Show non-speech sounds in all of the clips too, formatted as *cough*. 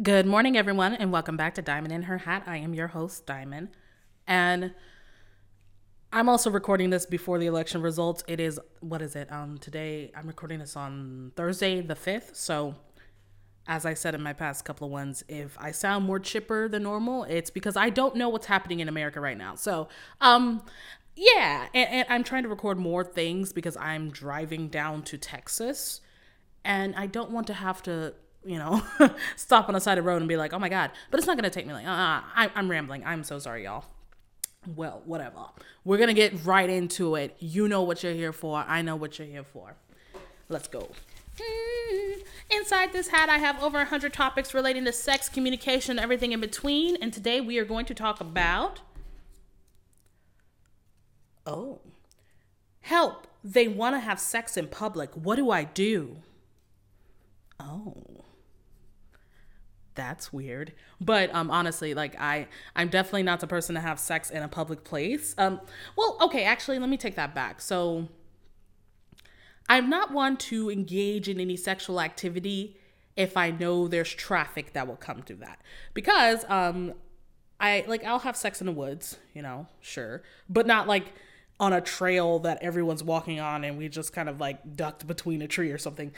Good morning, everyone, and welcome back to Diamond in Her Hat. I am your host, Diamond. And I'm also recording this before the election results. It is, what is it? Um, today, I'm recording this on Thursday, the 5th. So, as I said in my past couple of ones, if I sound more chipper than normal, it's because I don't know what's happening in America right now. So, um, yeah, and, and I'm trying to record more things because I'm driving down to Texas and I don't want to have to you know, *laughs* stop on the side of the road and be like, oh my God. But it's not going to take me like, uh, uh I, I'm rambling. I'm so sorry, y'all. Well, whatever. We're going to get right into it. You know what you're here for. I know what you're here for. Let's go. Mm, inside this hat, I have over 100 topics relating to sex, communication, everything in between. And today we are going to talk about. Oh. Help. They want to have sex in public. What do I do? Oh that's weird. But um honestly like i i'm definitely not the person to have sex in a public place. Um well okay actually let me take that back. So i'm not one to engage in any sexual activity if i know there's traffic that will come through that. Because um i like i'll have sex in the woods you know sure. But not like on a trail that everyone's walking on and we just kind of like ducked between a tree or something.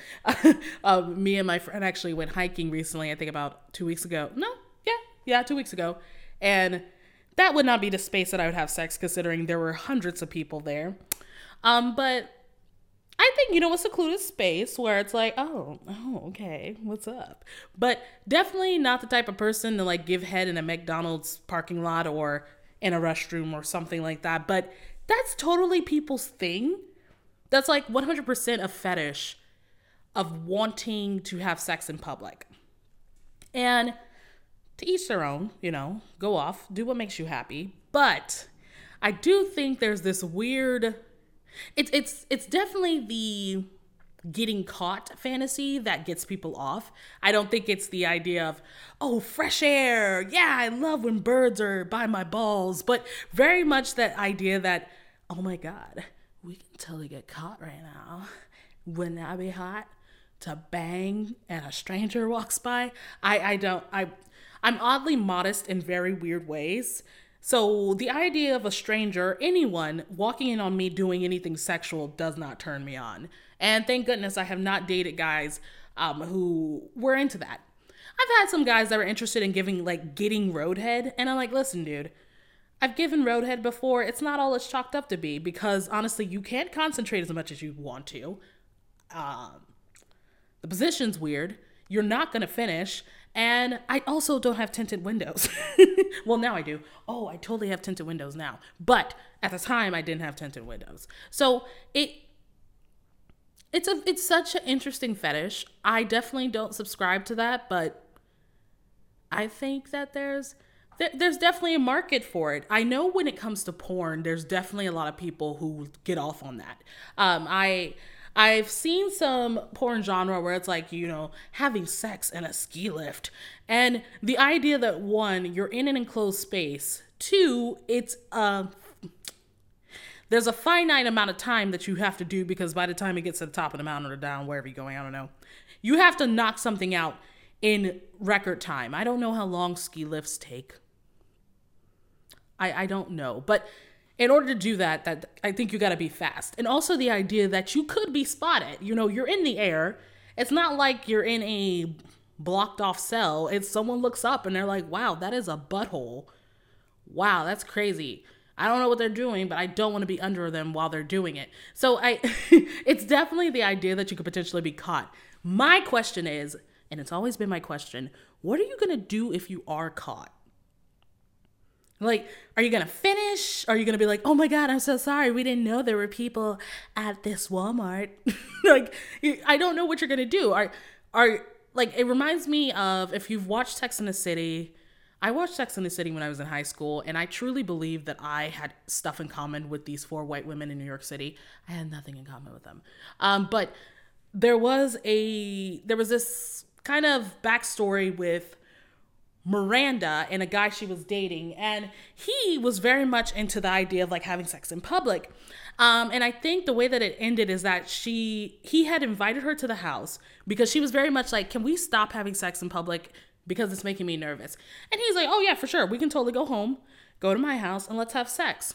um, *laughs* me and my friend actually went hiking recently, I think about two weeks ago. No, yeah, yeah, two weeks ago. And that would not be the space that I would have sex considering there were hundreds of people there. Um, but I think, you know, a secluded space where it's like, oh, oh, okay, what's up? But definitely not the type of person to like give head in a McDonald's parking lot or in a restroom or something like that. But that's totally people's thing. That's like 100% a fetish of wanting to have sex in public. And to each their own, you know, go off, do what makes you happy. But I do think there's this weird it's it's it's definitely the getting caught fantasy that gets people off. I don't think it's the idea of, oh, fresh air. Yeah, I love when birds are by my balls, but very much that idea that oh my God, we can totally get caught right now. Wouldn't that be hot? To bang and a stranger walks by? I, I don't, I, I'm oddly modest in very weird ways. So the idea of a stranger, anyone walking in on me doing anything sexual does not turn me on. And thank goodness I have not dated guys um, who were into that. I've had some guys that were interested in giving like getting roadhead, and I'm like, listen, dude, I've given Roadhead before. It's not all it's chalked up to be because honestly, you can't concentrate as much as you want to. Um, the position's weird. You're not going to finish. And I also don't have tinted windows. *laughs* well, now I do. Oh, I totally have tinted windows now. But at the time, I didn't have tinted windows. So it. It's a it's such an interesting fetish. I definitely don't subscribe to that, but I think that there's there's definitely a market for it. I know when it comes to porn, there's definitely a lot of people who get off on that. Um, I I've seen some porn genre where it's like, you know, having sex in a ski lift. And the idea that one, you're in an enclosed space, two, it's uh there's a finite amount of time that you have to do because by the time it gets to the top of the mountain or down, wherever you're going, I don't know, you have to knock something out in record time. I don't know how long ski lifts take. I, I don't know. But in order to do that, that I think you got to be fast. And also the idea that you could be spotted. You know, you're in the air. It's not like you're in a blocked off cell. It's someone looks up and they're like, "Wow, that is a butthole. Wow, that's crazy." I don't know what they're doing, but I don't want to be under them while they're doing it. So I *laughs* it's definitely the idea that you could potentially be caught. My question is, and it's always been my question, what are you going to do if you are caught? Like, are you gonna finish? Are you gonna be like, oh my god, I'm so sorry, we didn't know there were people at this Walmart? *laughs* like, I don't know what you're gonna do. Are, are like, it reminds me of if you've watched Sex in the City. I watched Sex in the City when I was in high school, and I truly believe that I had stuff in common with these four white women in New York City. I had nothing in common with them, um, but there was a there was this kind of backstory with Miranda and a guy she was dating, and he was very much into the idea of like having sex in public. Um, and I think the way that it ended is that she he had invited her to the house because she was very much like, "Can we stop having sex in public?" because it's making me nervous. And he's like, oh, yeah, for sure. We can totally go home, go to my house, and let's have sex.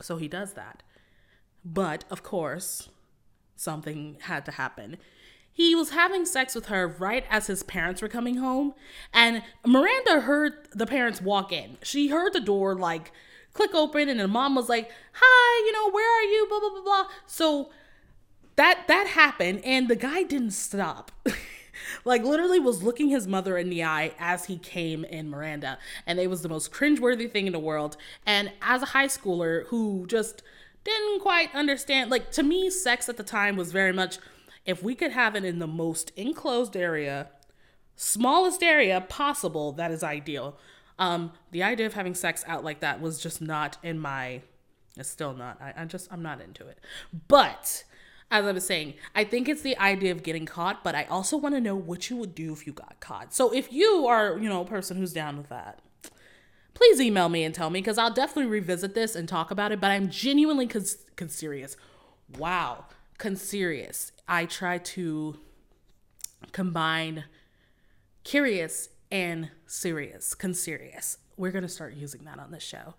So he does that. But of course, something had to happen. He was having sex with her right as his parents were coming home, and Miranda heard the parents walk in. She heard the door like click open, and the mom was like, "Hi, you know, where are you?" Blah blah blah blah. So that that happened, and the guy didn't stop. *laughs* like literally was looking his mother in the eye as he came in Miranda, and it was the most cringeworthy thing in the world. And as a high schooler who just didn't quite understand, like to me, sex at the time was very much if we could have it in the most enclosed area, smallest area possible, that is ideal. Um, the idea of having sex out like that was just not in my. It's still not. I, I just I'm not into it. But as I was saying, I think it's the idea of getting caught, but I also want to know what you would do if you got caught. So if you are, you know, a person who's down with that, please email me and tell me because I'll definitely revisit this and talk about it. But I'm genuinely cons- con- serious. Wow, con- serious. I try to combine curious and serious, conserious. We're gonna start using that on this show.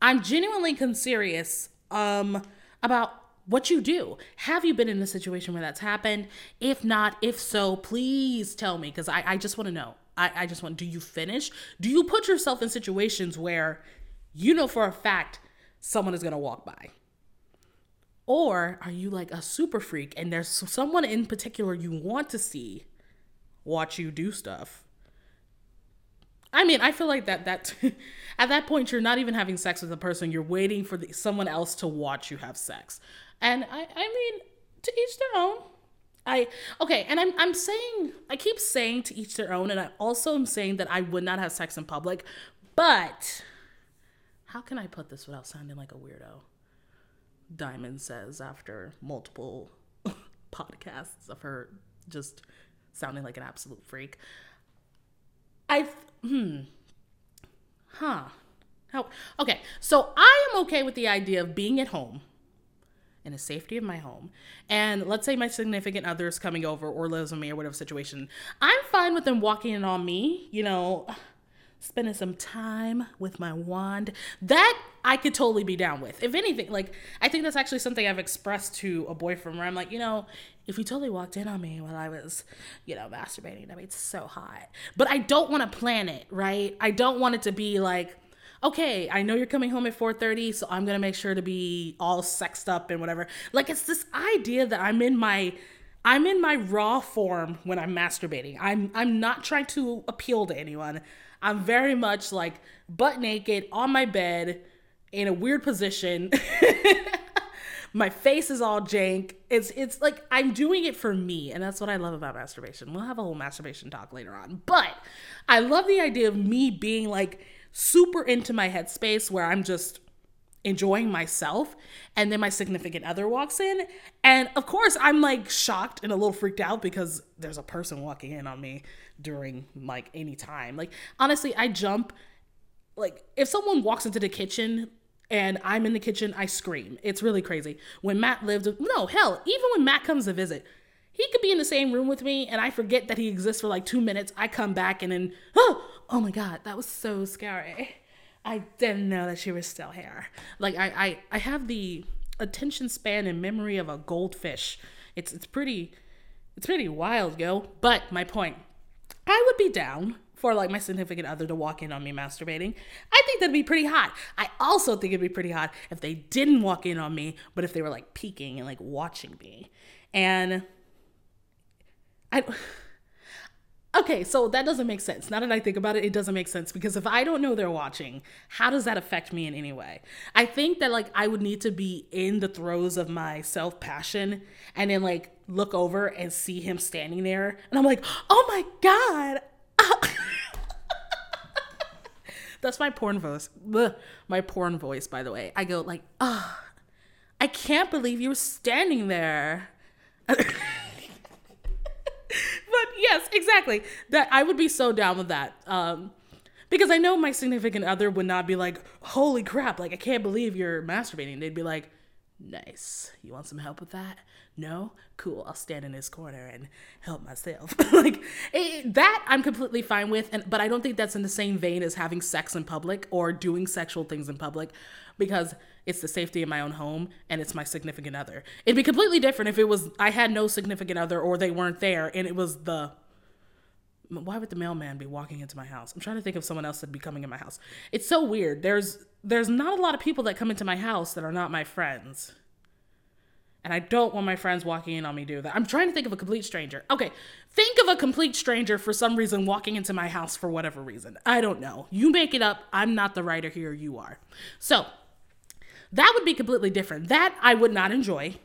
I'm genuinely conserious um, about what you do. Have you been in a situation where that's happened? If not, if so, please tell me because I, I just want to know. I, I just want, do you finish? Do you put yourself in situations where you know for a fact someone is gonna walk by? Or are you like a super freak and there's someone in particular you want to see watch you do stuff? I mean, I feel like that that *laughs* at that point you're not even having sex with the person, you're waiting for the, someone else to watch you have sex. And I I mean, to each their own. I okay, and I'm I'm saying I keep saying to each their own and I also am saying that I would not have sex in public, but how can I put this without sounding like a weirdo? Diamond says after multiple *laughs* podcasts of her just sounding like an absolute freak. I hmm huh how okay so I am okay with the idea of being at home in the safety of my home and let's say my significant other is coming over or lives with me or whatever situation i'm fine with them walking in on me you know spending some time with my wand. That I could totally be down with. If anything, like I think that's actually something I've expressed to a boyfriend where I'm like, you know, if you totally walked in on me while I was, you know, masturbating, that'd be so hot. But I don't want to plan it, right? I don't want it to be like, okay, I know you're coming home at 4:30, so I'm gonna make sure to be all sexed up and whatever. Like it's this idea that I'm in my I'm in my raw form when I'm masturbating. I'm I'm not trying to appeal to anyone. I'm very much like butt naked on my bed in a weird position. *laughs* my face is all jank. It's it's like I'm doing it for me, and that's what I love about masturbation. We'll have a whole masturbation talk later on. But I love the idea of me being like super into my headspace where I'm just enjoying myself and then my significant other walks in and of course i'm like shocked and a little freaked out because there's a person walking in on me during like any time like honestly i jump like if someone walks into the kitchen and i'm in the kitchen i scream it's really crazy when matt lived no hell even when matt comes to visit he could be in the same room with me and i forget that he exists for like two minutes i come back and then oh, *gasps* oh my god that was so scary I didn't know that she was still here. Like I, I, I have the attention span and memory of a goldfish. It's it's pretty it's pretty wild, yo. But my point, I would be down for like my significant other to walk in on me masturbating. I think that'd be pretty hot. I also think it'd be pretty hot if they didn't walk in on me, but if they were like peeking and like watching me. And I *sighs* Okay, so that doesn't make sense. Now that I think about it, it doesn't make sense because if I don't know they're watching, how does that affect me in any way? I think that like I would need to be in the throes of my self passion and then like look over and see him standing there. And I'm like, oh my God. *laughs* That's my porn voice. My porn voice, by the way. I go like, oh, I can't believe you're standing there. *laughs* but yes, exactly. That I would be so down with that. Um, because I know my significant other would not be like, "Holy crap! Like I can't believe you're masturbating." They'd be like, Nice. You want some help with that? No? Cool. I'll stand in his corner and help myself. *laughs* like it, that I'm completely fine with and but I don't think that's in the same vein as having sex in public or doing sexual things in public because it's the safety of my own home and it's my significant other. It'd be completely different if it was I had no significant other or they weren't there and it was the why would the mailman be walking into my house? I'm trying to think of someone else that'd be coming in my house. It's so weird. There's there's not a lot of people that come into my house that are not my friends. And I don't want my friends walking in on me do that. I'm trying to think of a complete stranger. Okay, think of a complete stranger for some reason walking into my house for whatever reason. I don't know. You make it up. I'm not the writer here. You are. So that would be completely different. That I would not enjoy.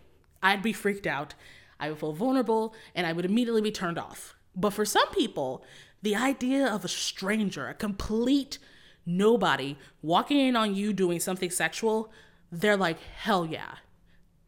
I'd be freaked out. I would feel vulnerable and I would immediately be turned off. But for some people, the idea of a stranger, a complete nobody, walking in on you doing something sexual, they're like, hell yeah.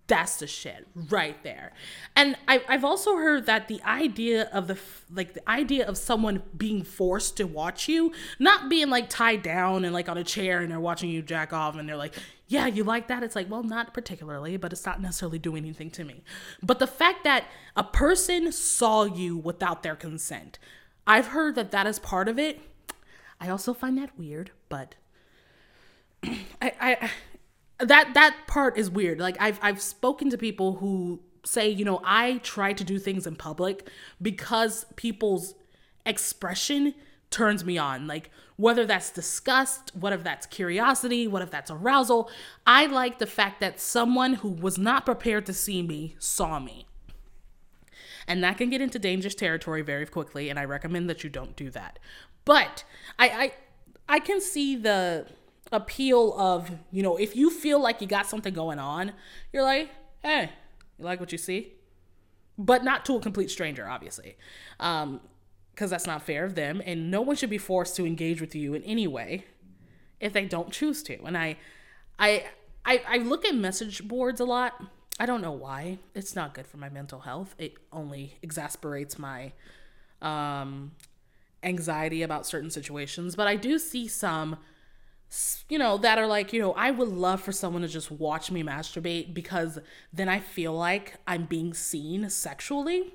That's the shit right there. And I, I've also heard that the idea of the, like, the idea of someone being forced to watch you, not being like tied down and like on a chair and they're watching you jack off and they're like, yeah, you like that? It's like, well, not particularly, but it's not necessarily doing anything to me. But the fact that a person saw you without their consent, I've heard that that is part of it. I also find that weird, but I, I that that part is weird. Like I've I've spoken to people who say, you know, I try to do things in public because people's expression turns me on. Like whether that's disgust, what if that's curiosity, what if that's arousal. I like the fact that someone who was not prepared to see me saw me. And that can get into dangerous territory very quickly, and I recommend that you don't do that. But I I, I can see the appeal of, you know, if you feel like you got something going on, you're like, hey, you like what you see? But not to a complete stranger, obviously. Um, because that's not fair of them and no one should be forced to engage with you in any way if they don't choose to and i i i, I look at message boards a lot i don't know why it's not good for my mental health it only exasperates my um anxiety about certain situations but i do see some you know that are like you know i would love for someone to just watch me masturbate because then i feel like i'm being seen sexually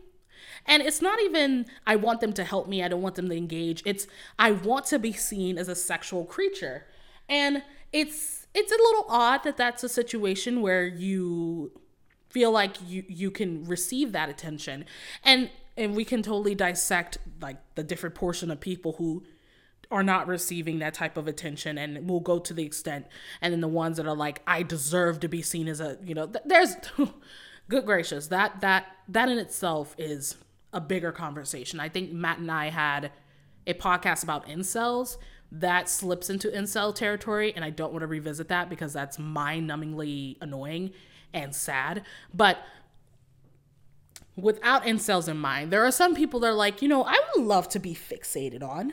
and it's not even, I want them to help me, I don't want them to engage. It's, I want to be seen as a sexual creature. And it's, it's a little odd that that's a situation where you feel like you, you can receive that attention. And, and we can totally dissect like the different portion of people who are not receiving that type of attention and will go to the extent and then the ones that are like i deserve to be seen as a you know th- there's *laughs* good gracious that that that in itself is a bigger conversation. I think matt and i had a podcast about incels. That slips into incel territory and i don't want to revisit that because that's mind-numbingly annoying and sad. But without incels in mind there are some people that are like you know i would love to be fixated on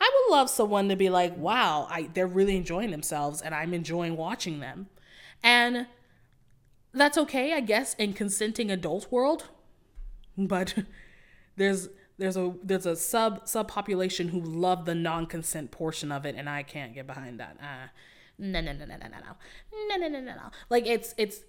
i would love someone to be like wow I, they're really enjoying themselves and i'm enjoying watching them and that's okay, I guess, in consenting adult world. *laughs* But there's there's a there's a sub subpopulation who love the non-consent portion of it, and I can't get behind that. Uh, no, no, no, no, no, no, no, no, no, no, no. Like it's it's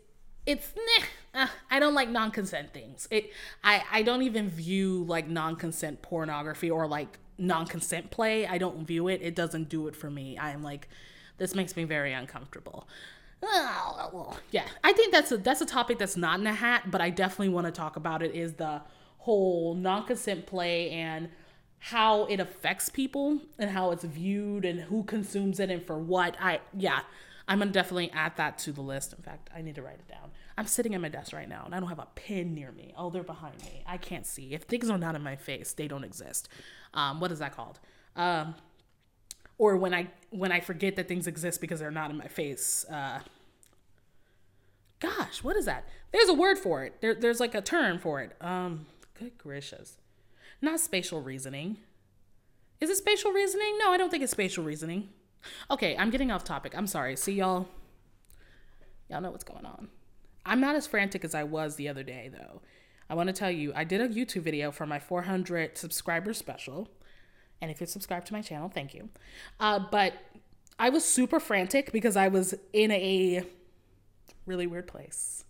it's nah, uh, I don't like non-consent things. It I I don't even view like non-consent pornography or like non-consent play. I don't view it. It doesn't do it for me. I'm like this makes me very uncomfortable. Yeah, I think that's a that's a topic that's not in a hat, but I definitely want to talk about it. Is the whole non-consent play and how it affects people and how it's viewed and who consumes it and for what. I yeah, I'm gonna definitely add that to the list. In fact, I need to write it down. I'm sitting at my desk right now and I don't have a pen near me. Oh, they're behind me. I can't see. If things are not in my face, they don't exist. Um, what is that called? Um, or when I when I forget that things exist because they're not in my face. Uh, gosh, what is that? There's a word for it. There, there's like a term for it. Um, good gracious, not spatial reasoning. Is it spatial reasoning? No, I don't think it's spatial reasoning. Okay, I'm getting off topic. I'm sorry. See y'all. Y'all know what's going on. I'm not as frantic as I was the other day though. I want to tell you, I did a YouTube video for my 400 subscriber special. And if you're subscribed to my channel, thank you. Uh, but I was super frantic because I was in a really weird place.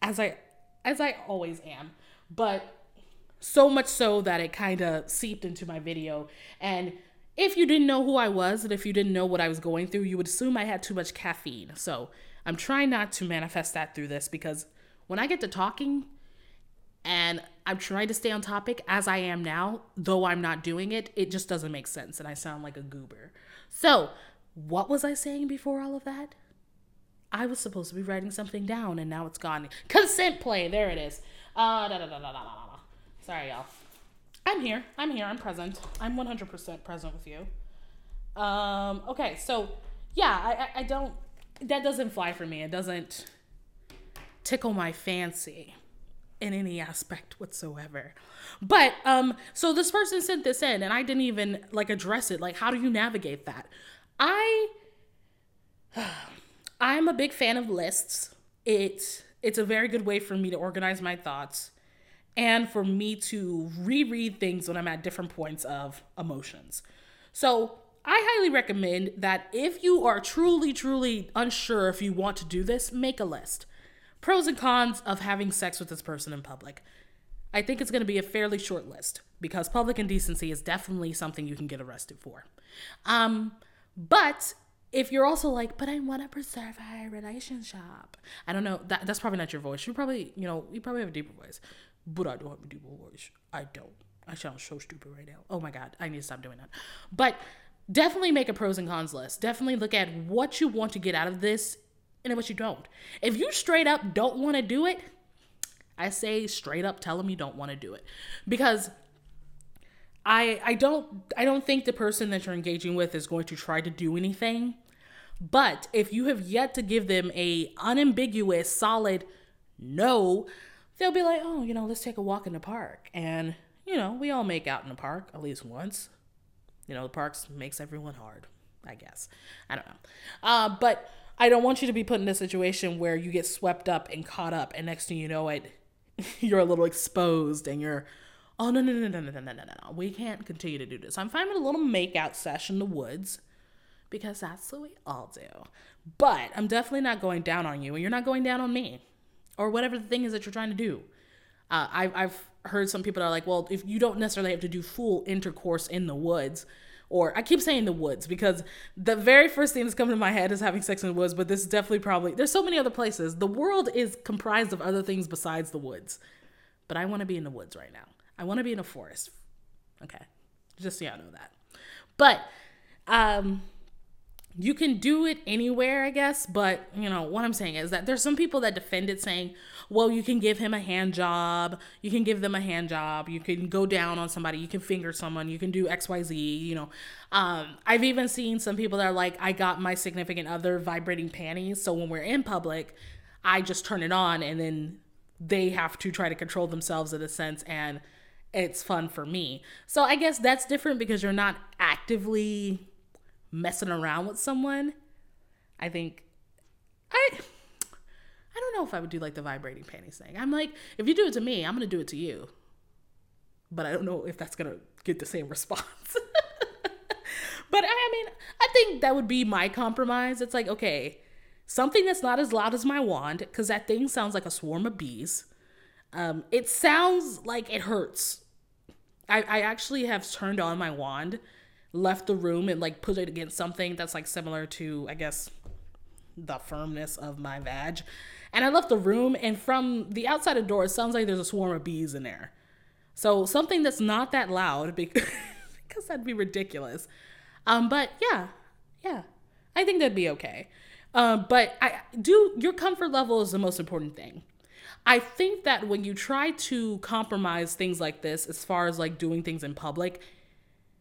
As I as I always am. But so much so that it kind of seeped into my video and if you didn't know who I was and if you didn't know what I was going through, you would assume I had too much caffeine. So, I'm trying not to manifest that through this because when I get to talking and I'm trying to stay on topic as I am now, though I'm not doing it, it just doesn't make sense and I sound like a goober. So, what was I saying before all of that? I was supposed to be writing something down and now it's gone. Consent play, there it is. Uh, da, da, da, da, da, da. Sorry, y'all. I'm here. I'm here. I'm present. I'm 100% present with you. Um, okay, so yeah, I, I, I don't, that doesn't fly for me. It doesn't tickle my fancy in any aspect whatsoever. But um so this person sent this in and I didn't even like address it. Like how do you navigate that? I *sighs* I'm a big fan of lists. It's it's a very good way for me to organize my thoughts and for me to reread things when I'm at different points of emotions. So, I highly recommend that if you are truly, truly unsure if you want to do this, make a list. Pros and cons of having sex with this person in public. I think it's going to be a fairly short list because public indecency is definitely something you can get arrested for. Um, but if you're also like, but I want to preserve our relationship, I don't know. That, that's probably not your voice. You probably, you know, you probably have a deeper voice but I don't have a deep voice. I don't. I sound so stupid right now. Oh my god, I need to stop doing that. But definitely make a pros and cons list. Definitely look at what you want to get out of this and what you don't. If you straight up don't want to do it, I say straight up tell them you don't want to do it. Because I I don't I don't think the person that you're engaging with is going to try to do anything. But if you have yet to give them a unambiguous solid no, they'll be like, oh, you know, let's take a walk in the park. And, you know, we all make out in the park at least once. You know, the parks makes everyone hard, I guess. I don't know. Uh, but I don't want you to be put in a situation where you get swept up and caught up, and next thing you know it, *laughs* you're a little exposed and you're, oh, no, no, no, no, no, no, no, no, no. We can't continue to do this. I'm fine with a little makeout session in the woods because that's what we all do. But I'm definitely not going down on you, and you're not going down on me or whatever the thing is that you're trying to do. Uh, I've, I've heard some people that are like, well, if you don't necessarily have to do full intercourse in the woods, or I keep saying the woods because the very first thing that's coming to my head is having sex in the woods, but this is definitely probably, there's so many other places. The world is comprised of other things besides the woods. But I want to be in the woods right now. I want to be in a forest. Okay. Just so y'all know that. But, um, you can do it anywhere, I guess, but you know, what I'm saying is that there's some people that defend it saying, well, you can give him a hand job, you can give them a hand job, you can go down on somebody, you can finger someone, you can do XYZ, you know. Um, I've even seen some people that are like, I got my significant other vibrating panties, so when we're in public, I just turn it on and then they have to try to control themselves in a sense and it's fun for me. So I guess that's different because you're not actively messing around with someone, I think I I don't know if I would do like the vibrating panties thing. I'm like, if you do it to me, I'm gonna do it to you. But I don't know if that's gonna get the same response. *laughs* but I mean, I think that would be my compromise. It's like, okay, something that's not as loud as my wand, because that thing sounds like a swarm of bees. Um, it sounds like it hurts. I, I actually have turned on my wand left the room and like put it against something that's like similar to, I guess, the firmness of my vag. And I left the room, and from the outside of the door, it sounds like there's a swarm of bees in there. So something that's not that loud *laughs* because, because that'd be ridiculous. Um, but yeah, yeah, I think that'd be okay. Um, but I do your comfort level is the most important thing. I think that when you try to compromise things like this, as far as like doing things in public,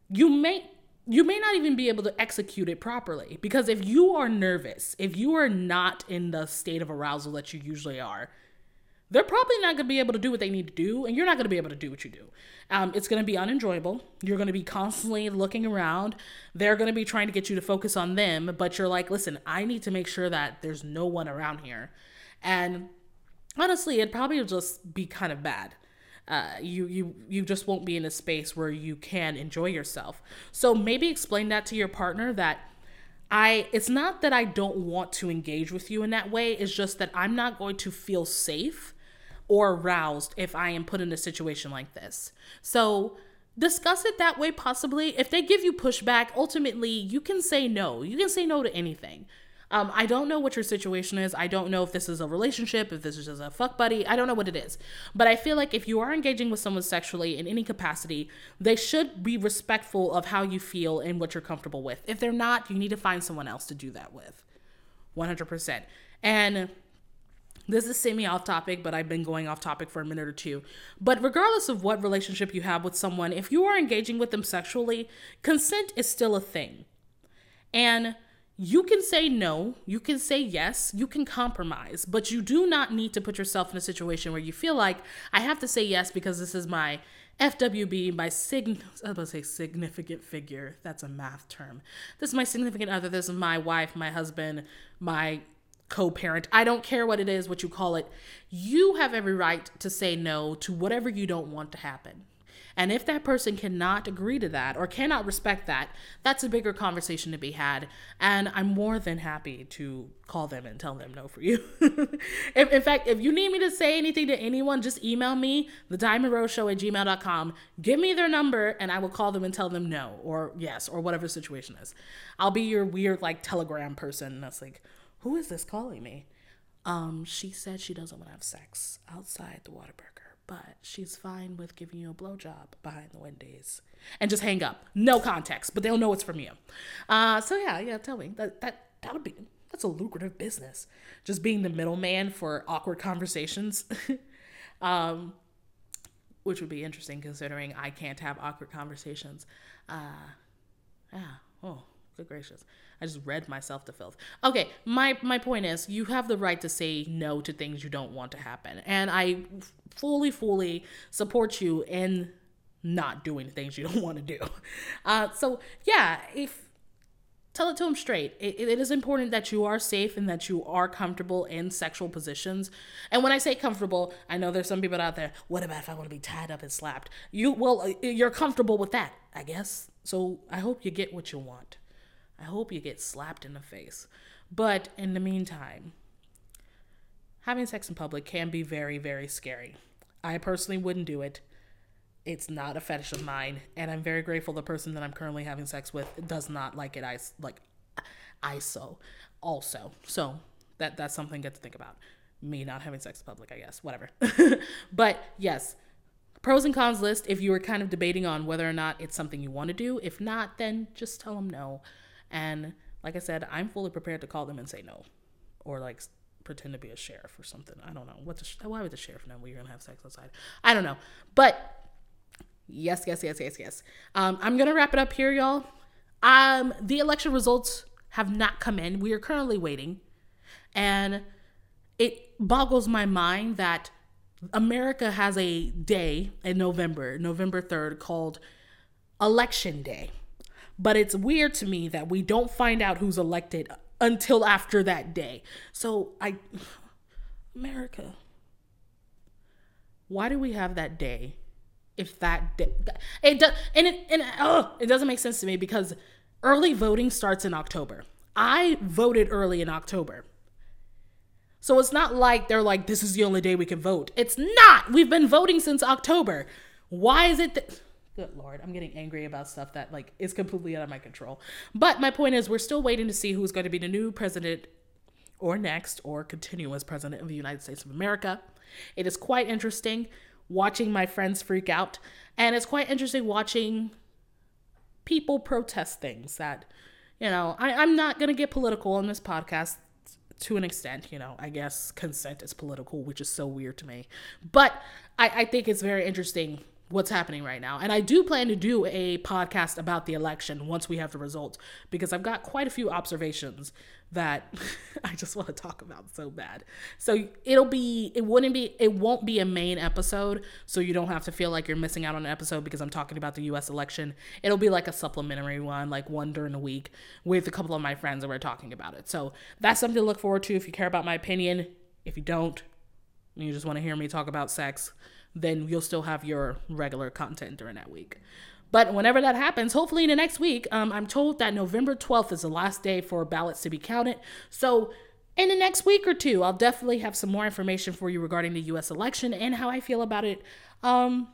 you may you may not even be able to execute it properly because if you are nervous, if you are not in the state of arousal that you usually are, they're probably not going to be able to do what they need to do, and you're not going to be able to do what you do. Um, it's going to be unenjoyable. You're going to be constantly looking around. They're going to be trying to get you to focus on them, but you're like, listen, I need to make sure that there's no one around here. And honestly, it'd probably just be kind of bad uh, you you you just won't be in a space where you can enjoy yourself. So maybe explain that to your partner that I it's not that I don't want to engage with you in that way, it's just that I'm not going to feel safe or aroused if I am put in a situation like this. So discuss it that way possibly. If they give you pushback, ultimately you can say no. You can say no to anything. Um, I don't know what your situation is. I don't know if this is a relationship, if this is just a fuck buddy. I don't know what it is. But I feel like if you are engaging with someone sexually in any capacity, they should be respectful of how you feel and what you're comfortable with. If they're not, you need to find someone else to do that with. 100%. And this is semi off topic, but I've been going off topic for a minute or two. But regardless of what relationship you have with someone, if you are engaging with them sexually, consent is still a thing. And you can say no, you can say yes, you can compromise, but you do not need to put yourself in a situation where you feel like I have to say yes because this is my FWB, my sig *laughs* I was say significant figure. That's a math term. This is my significant other, this is my wife, my husband, my co-parent. I don't care what it is, what you call it. You have every right to say no to whatever you don't want to happen. And if that person cannot agree to that or cannot respect that, that's a bigger conversation to be had. And I'm more than happy to call them and tell them no for you. *laughs* if, in fact, if you need me to say anything to anyone, just email me, the diamond rose show at gmail.com. Give me their number and I will call them and tell them no or yes or whatever situation is. I'll be your weird like telegram person that's like, who is this calling me? Um, she said she doesn't want to have sex outside the Whataburger but she's fine with giving you a blowjob behind the Wendy's and just hang up. No context, but they'll know it's from you. Uh, so yeah, yeah, tell me that that that would be that's a lucrative business. Just being the middleman for awkward conversations. *laughs* um, which would be interesting considering I can't have awkward conversations. Uh, yeah. Oh, good gracious. I just read myself to filth. Okay, my my point is you have the right to say no to things you don't want to happen. And I fully fully support you in not doing things you *laughs* don't want to do. Uh, so yeah, if tell it to him straight. It, it is important that you are safe and that you are comfortable in sexual positions. And when I say comfortable, I know there's some people out there. What about if I want to be tied up and slapped? You well, uh, you're comfortable with that, I guess. So I hope you get what you want. I hope you get slapped in the face. But in the meantime, having sex in public can be very, very scary. I personally wouldn't do it. It's not a fetish of mine, and I'm very grateful the person that I'm currently having sex with does not like it. I like ISO also. So that that's something good to think about. Me not having sex in public, I guess. Whatever. *laughs* but yes, pros and cons list if you were kind of debating on whether or not it's something you want to do. If not, then just tell them no. And like I said, I'm fully prepared to call them and say no, or like pretend to be a sheriff or something. I don't know. What the, why would the sheriff know we're gonna have sex outside? I don't know. But yes, yes, yes, yes, yes. Um, I'm gonna wrap it up here, y'all. Um, the election results have not come in. We are currently waiting, and it boggles my mind that America has a day in November, November 3rd, called Election Day. But it's weird to me that we don't find out who's elected until after that day. So I *sighs* America. Why do we have that day? If that day it does and it and oh, it doesn't make sense to me because early voting starts in October. I voted early in October. So it's not like they're like this is the only day we can vote. It's not. We've been voting since October. Why is it that Good lord, I'm getting angry about stuff that like is completely out of my control. But my point is, we're still waiting to see who's going to be the new president, or next, or continuous president of the United States of America. It is quite interesting watching my friends freak out, and it's quite interesting watching people protest things that, you know, I, I'm not gonna get political on this podcast to an extent, you know, I guess consent is political, which is so weird to me. But I, I think it's very interesting what's happening right now. And I do plan to do a podcast about the election once we have the results because I've got quite a few observations that *laughs* I just want to talk about so bad. So it'll be it wouldn't be it won't be a main episode, so you don't have to feel like you're missing out on an episode because I'm talking about the US election. It'll be like a supplementary one, like one during the week with a couple of my friends and we're talking about it. So that's something to look forward to if you care about my opinion. If you don't, you just want to hear me talk about sex, then you'll still have your regular content during that week. But whenever that happens, hopefully in the next week, um, I'm told that November 12th is the last day for ballots to be counted. So in the next week or two, I'll definitely have some more information for you regarding the US election and how I feel about it. Um,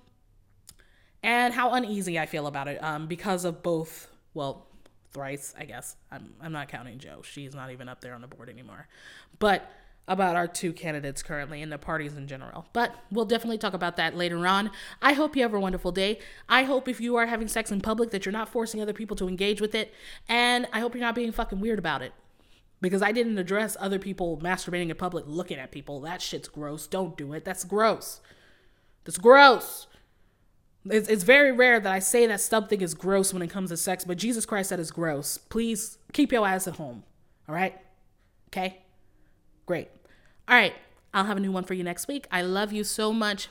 and how uneasy I feel about it um, because of both, well, thrice, I guess. I'm, I'm not counting Jo. She's not even up there on the board anymore. But about our two candidates currently and the parties in general. But we'll definitely talk about that later on. I hope you have a wonderful day. I hope if you are having sex in public that you're not forcing other people to engage with it. And I hope you're not being fucking weird about it. Because I didn't address other people masturbating in public looking at people. That shit's gross. Don't do it. That's gross. That's gross. It's, it's very rare that I say that something is gross when it comes to sex, but Jesus Christ that is gross. Please keep your ass at home. All right? Okay? Great. All right. I'll have a new one for you next week. I love you so much.